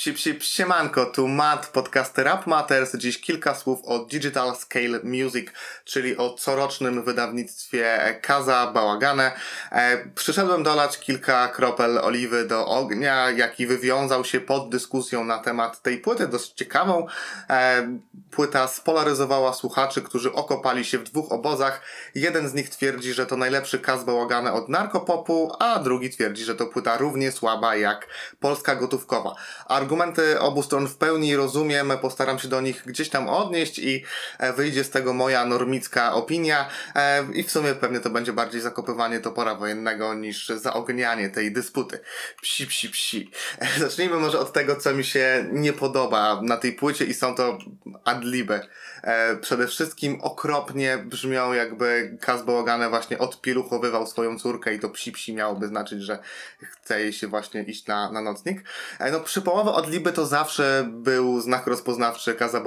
Psi, psi, psiemanko, tu Matt, podcast Rap Matters. Dziś kilka słów o Digital Scale Music, czyli o corocznym wydawnictwie Kaza Bałagane. E, przyszedłem dolać kilka kropel oliwy do ognia, jaki wywiązał się pod dyskusją na temat tej płyty, dość ciekawą. E, płyta spolaryzowała słuchaczy, którzy okopali się w dwóch obozach. Jeden z nich twierdzi, że to najlepszy Kaz Bałagane od narkopopu, a drugi twierdzi, że to płyta równie słaba jak polska gotówkowa. Argumenty obu stron w pełni rozumiem, postaram się do nich gdzieś tam odnieść i e, wyjdzie z tego moja normicka opinia e, i w sumie pewnie to będzie bardziej zakopywanie topora wojennego niż zaognianie tej dysputy. Psi, psi, psi. Zacznijmy może od tego, co mi się nie podoba na tej płycie i są to adliby. E, przede wszystkim okropnie brzmią jakby Kaz Bałagane właśnie odpiluchowywał swoją córkę i to psi psi miałoby znaczyć, że chce jej się właśnie iść na, na nocnik. E, no przypołowo odliby to zawsze był znak rozpoznawczy Kaza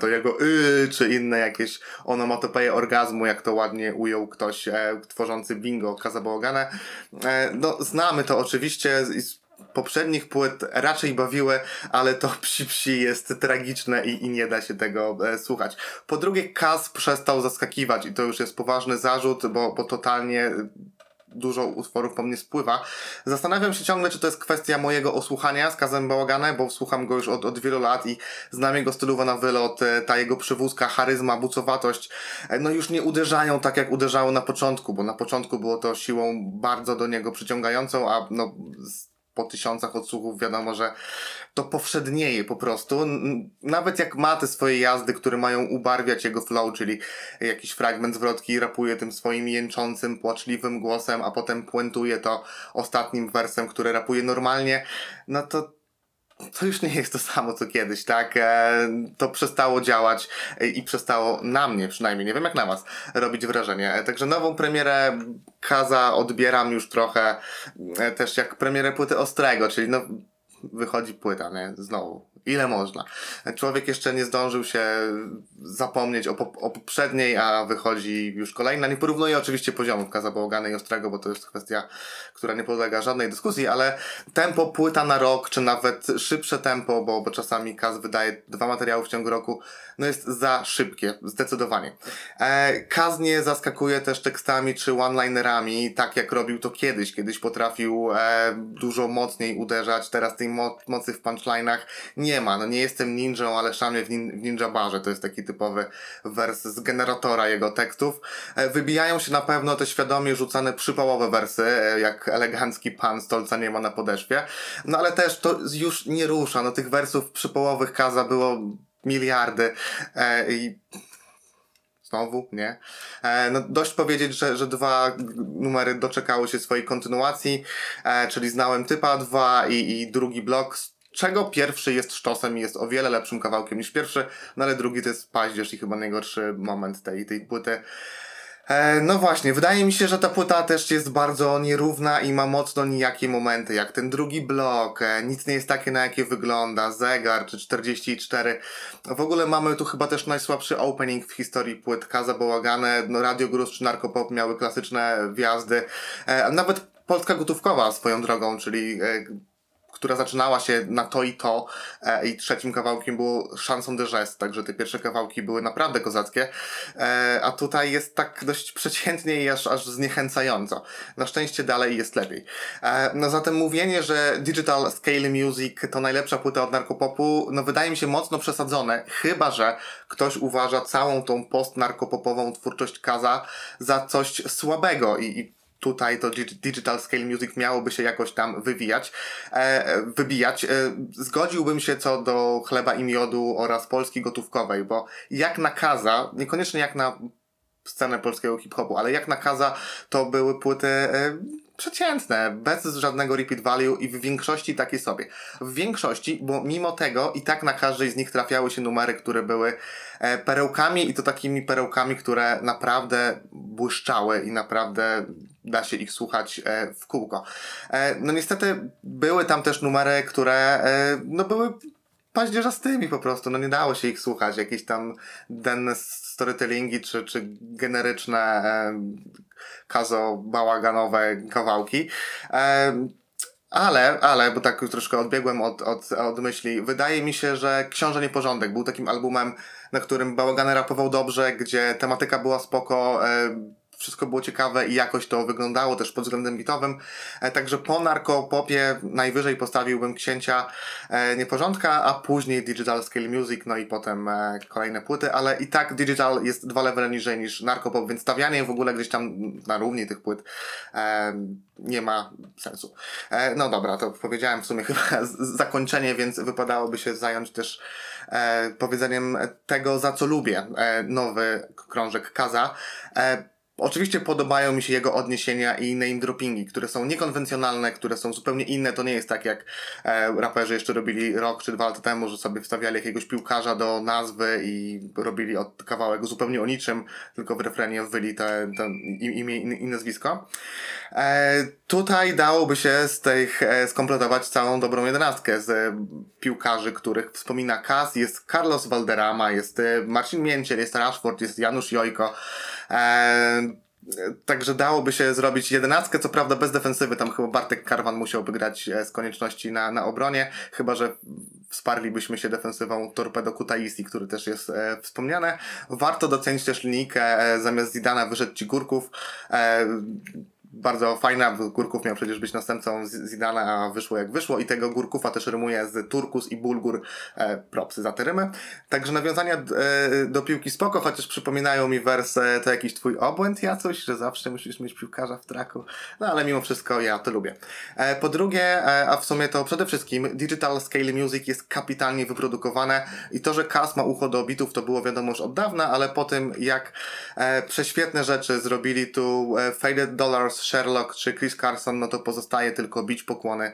to jego yy, czy inne jakieś onomatopeje orgazmu, jak to ładnie ujął ktoś e, tworzący bingo Kaza. E, no znamy to oczywiście z, poprzednich płyt raczej bawiły, ale to psi psi jest tragiczne i, i nie da się tego e, słuchać. Po drugie, Kaz przestał zaskakiwać i to już jest poważny zarzut, bo, bo totalnie dużo utworów po mnie spływa. Zastanawiam się ciągle, czy to jest kwestia mojego osłuchania z Kazem Bałagane, bo słucham go już od, od wielu lat i znam jego stylowo na wylot, e, ta jego przywózka, charyzma, bucowatość, e, no już nie uderzają tak, jak uderzało na początku, bo na początku było to siłą bardzo do niego przyciągającą, a no po tysiącach odsłuchów wiadomo, że to powszednieje po prostu. Nawet jak ma te swoje jazdy, które mają ubarwiać jego flow, czyli jakiś fragment zwrotki rapuje tym swoim jęczącym, płaczliwym głosem, a potem puentuje to ostatnim wersem, który rapuje normalnie, no to to już nie jest to samo co kiedyś, tak? E, to przestało działać i przestało na mnie przynajmniej, nie wiem jak na was, robić wrażenie. E, także nową premierę Kaza odbieram już trochę e, też jak premierę płyty Ostrego, czyli no wychodzi płyta, nie? Znowu Ile można? Człowiek jeszcze nie zdążył się zapomnieć o, o poprzedniej, a wychodzi już kolejna. Nie porównuję oczywiście poziomów Kazabałgany i Ostrego, bo to jest kwestia, która nie podlega żadnej dyskusji, ale tempo płyta na rok, czy nawet szybsze tempo, bo, bo czasami Kaz wydaje dwa materiały w ciągu roku, no jest za szybkie, zdecydowanie. E, Kaz nie zaskakuje też tekstami czy one-linerami, tak jak robił to kiedyś. Kiedyś potrafił e, dużo mocniej uderzać, teraz tej mo mocy w punchline'ach nie nie ma. No nie jestem ninją, ale szamię w, nin w ninja barze. To jest taki typowy wers z generatora jego tekstów. E, wybijają się na pewno te świadomie rzucane przypałowe wersy, e, jak elegancki pan stolca nie ma na podeszwie. No ale też to już nie rusza. No tych wersów przypałowych Kaza było miliardy e, i znowu, nie? E, no dość powiedzieć, że, że dwa numery doczekały się swojej kontynuacji, e, czyli Znałem Typa 2 i, i drugi blok czego pierwszy jest sztosem i jest o wiele lepszym kawałkiem niż pierwszy, no ale drugi to jest paździerz i chyba najgorszy moment tej, tej płyty. E, no właśnie, wydaje mi się, że ta płyta też jest bardzo nierówna i ma mocno nijakie momenty, jak ten drugi blok, e, nic nie jest takie na jakie wygląda, zegar czy 44. W ogóle mamy tu chyba też najsłabszy opening w historii płyt Kaza Bałagane, no Radio Gruz czy Narkopop miały klasyczne wjazdy, e, nawet Polska Gotówkowa swoją drogą, czyli e, która zaczynała się na to i to e, i trzecim kawałkiem było Chanson de Geste, także te pierwsze kawałki były naprawdę kozackie, e, a tutaj jest tak dość przeciętnie i aż, aż zniechęcająco. Na szczęście dalej jest lepiej. E, no zatem mówienie, że Digital Scale Music to najlepsza płyta od narkopopu, no wydaje mi się mocno przesadzone, chyba że ktoś uważa całą tą post-narkopopową twórczość Kaza za coś słabego i, i tutaj to Digital Scale Music miałoby się jakoś tam wywijać, e, wybijać. E, zgodziłbym się co do chleba i miodu oraz Polski gotówkowej, bo jak na Kaza, niekoniecznie jak na scenę polskiego hip-hopu, ale jak na Kaza to były płyty e, przeciętne, bez żadnego repeat value i w większości takie sobie. W większości, bo mimo tego i tak na każdej z nich trafiały się numery, które były e, perełkami i to takimi perełkami, które naprawdę błyszczały i naprawdę da się ich słuchać e, w kółko. E, no niestety były tam też numery, które e, no były paździerzastymi po prostu, no nie dało się ich słuchać, jakieś tam denne storytellingi czy, czy generyczne kazo bałaganowe kawałki. Ale, ale, bo tak troszkę odbiegłem od, od, od myśli, wydaje mi się, że Książę Nieporządek był takim albumem, na którym Bałagan rapował dobrze, gdzie tematyka była spoko, wszystko było ciekawe i jakoś to wyglądało też pod względem bitowym. E, także po narkopopie najwyżej postawiłbym Księcia e, Nieporządka, a później Digital Scale Music, no i potem e, kolejne płyty, ale i tak Digital jest dwa levele niżej niż narkopop, więc stawianie w ogóle gdzieś tam na równi tych płyt nie ma sensu. No dobra, to powiedziałem w sumie chyba zakończenie, więc wypadałoby się zająć też powiedzeniem tego, za co lubię nowy krążek Kaza. Oczywiście podobają mi się jego odniesienia i name droppingi, które są niekonwencjonalne, które są zupełnie inne. To nie jest tak jak e, raperzy jeszcze robili rok czy dwa lata temu, że sobie wstawiali jakiegoś piłkarza do nazwy i robili od kawałek zupełnie o niczym, tylko w refrenie wyli te, imię i nazwisko. E, tutaj dałoby się z tych e, skompletować całą dobrą jedenastkę z e, piłkarzy, których wspomina Kaz. Jest Carlos Valderrama, jest e, Marcin Mięciel, jest Rashford, jest Janusz Jojko. E, Także dałoby się zrobić jedenastkę, co prawda bez defensywy, tam chyba Bartek Karwan musiałby grać z konieczności na, na obronie, chyba że wsparlibyśmy się defensywą Torpedo Kutaisi, który też jest e, wspomniane. Warto docenić też linijkę, e, zamiast Zidana wyszedł ci Górków. E, bardzo fajna. Górków miał przecież być następcą Zidana, a wyszło jak wyszło i tego Górkufa też rymuje z Turkus i Bulgur. E, propsy za te rymy. Także nawiązania e, do piłki spoko, chociaż przypominają mi wersę to jakiś twój obłęd, ja coś, że zawsze musisz mieć piłkarza w traku. No ale mimo wszystko ja to lubię. E, po drugie, e, a w sumie to przede wszystkim Digital Scale Music jest kapitalnie wyprodukowane i to, że Kas ma ucho do bitów to było wiadomo już od dawna, ale po tym jak e, prześwietne rzeczy zrobili tu e, Faded Dollars Sherlock czy Chris Carson, no to pozostaje tylko bić pokłony.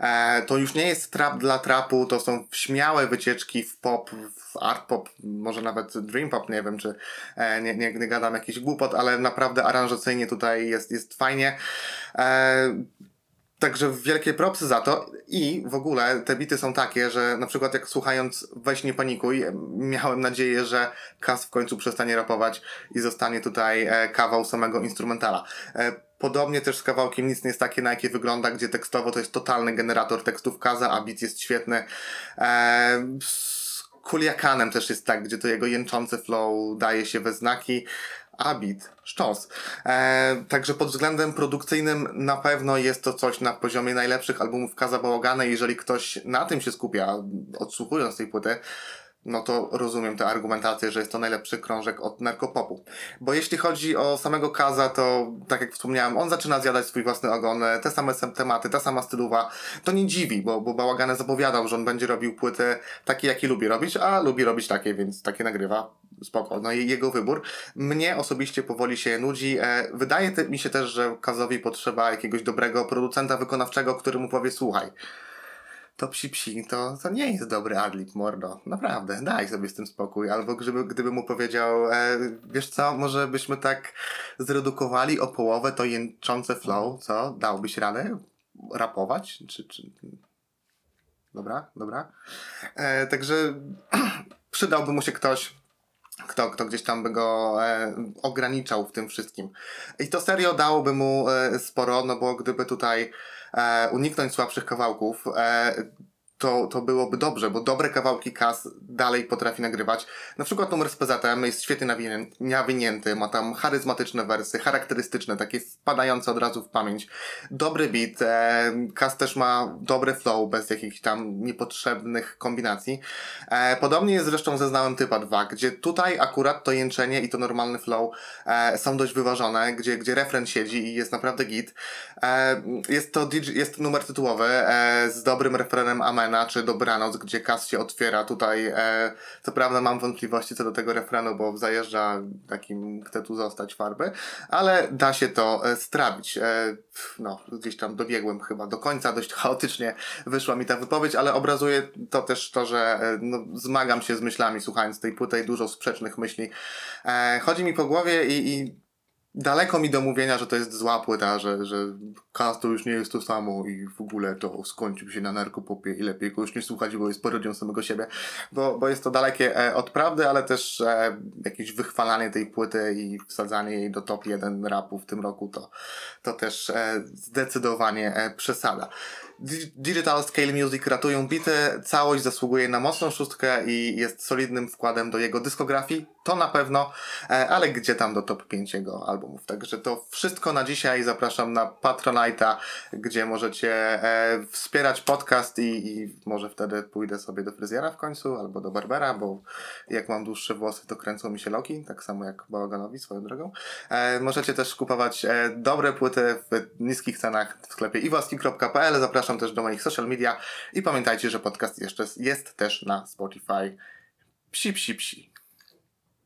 E, to już nie jest trap dla trapu, to są śmiałe wycieczki w pop, w art pop, może nawet dream pop, nie wiem, czy e, nie, nie, nie gadam jakiś głupot, ale naprawdę aranżacyjnie tutaj jest, jest fajnie. E, Także wielkie propsy za to i w ogóle te bity są takie, że na przykład jak słuchając Weź nie panikuj, miałem nadzieję, że Kas w końcu przestanie rapować i zostanie tutaj e, kawał samego instrumentala. Podobnie też z kawałkiem Nic nie jest takie, na jakie wygląda, gdzie tekstowo to jest totalny generator tekstów Kaza, a bit jest świetny. E, z Kuliakanem też jest tak, gdzie to jego jęczące flow daje się we znaki. Abit, sztos. E, także pod względem produkcyjnym na pewno jest to coś na poziomie najlepszych albumów Kaza Bałagana. Jeżeli ktoś na tym się skupia, odsłuchując tej płyty, no to rozumiem tę argumentację, że jest to najlepszy krążek od narkopopu. Bo jeśli chodzi o samego Kaza, to tak jak wspomniałem, on zaczyna zjadać swój własny ogon, te same tematy, ta sama stylowa. To nie dziwi, bo, bo Bałagane zapowiadał, że on będzie robił płyty takie, jakie lubi robić, a lubi robić takie, więc takie nagrywa. Spoko, no i jego wybór. Mnie osobiście powoli się nudzi. E, wydaje mi się też, że Kazowi potrzeba jakiegoś dobrego producenta wykonawczego, który mu powie, słuchaj, to psi psi, to, to nie jest dobry adlib, mordo. Naprawdę, daj sobie z tym spokój. Albo gdyby, gdyby mu powiedział, e, wiesz co, może byśmy tak zredukowali o połowę to jęczące flow, co? Dałbyś radę rapować? Czy, czy... Dobra, dobra. E, także przydałby mu się ktoś, kto, kto gdzieś tam by go e, ograniczał w tym wszystkim. I to serio dałoby mu e, sporo, no bo gdyby tutaj uniknąć słabszych kawałków, e, to, to byłoby dobrze, bo dobre kawałki kas dalej potrafi nagrywać. Na przykład numer z PZM jest świetnie nawinięty, ma tam charyzmatyczne wersy, charakterystyczne, takie wpadające od razu w pamięć. Dobry beat, e, kas też ma dobry flow, bez jakichś tam niepotrzebnych kombinacji. E, podobnie jest zresztą ze Znałem Typa 2, gdzie tutaj akurat to jęczenie i to normalny flow e, są dość wyważone, gdzie, gdzie refren siedzi i jest naprawdę git. E, jest to jest numer tytułowy e, z dobrym refrenem Amen czy Dobranoc, gdzie kas się otwiera. Tutaj e, co prawda mam wątpliwości co do tego refrenu, bo zajeżdża takim chce tu zostać farby, ale da się to e, strawić. E, no, gdzieś tam dobiegłem chyba do końca, dość chaotycznie wyszła mi ta wypowiedź, ale obrazuje to też to, że e, no, zmagam się z myślami słuchając tej płyty, dużo sprzecznych myśli. E, chodzi mi po głowie i, i daleko mi do mówienia, że to jest zła płyta, że, że Kas to już nie jest to samo i w ogóle to skończył się na narkopopie i lepiej go już nie słuchać, bo jest parodią samego siebie, bo, bo jest to dalekie e, od prawdy, ale też e, jakieś wychwalanie tej płyty i wsadzanie jej do top 1 rapu w tym roku to, to też e, zdecydowanie e, przesada. Digital Scale Music ratują bity, całość zasługuje na mocną szóstkę i jest solidnym wkładem do jego dyskografii, to na pewno, e, ale gdzie tam do top 5 jego albumów. Także to wszystko na dzisiaj. Zapraszam na Patronite'a, gdzie możecie e, wspierać podcast i, i może wtedy pójdę sobie do fryzjera w końcu albo do barbera, bo jak mam dłuższe włosy, to kręcą mi się loki, tak samo jak bałaganowi swoją drogą. E, możecie też kupować dobre płyty w niskich cenach w sklepie iwaski.pl. Zapraszam też do moich social media i pamiętajcie, że podcast jeszcze jest też na Spotify. Psi, psi, psi.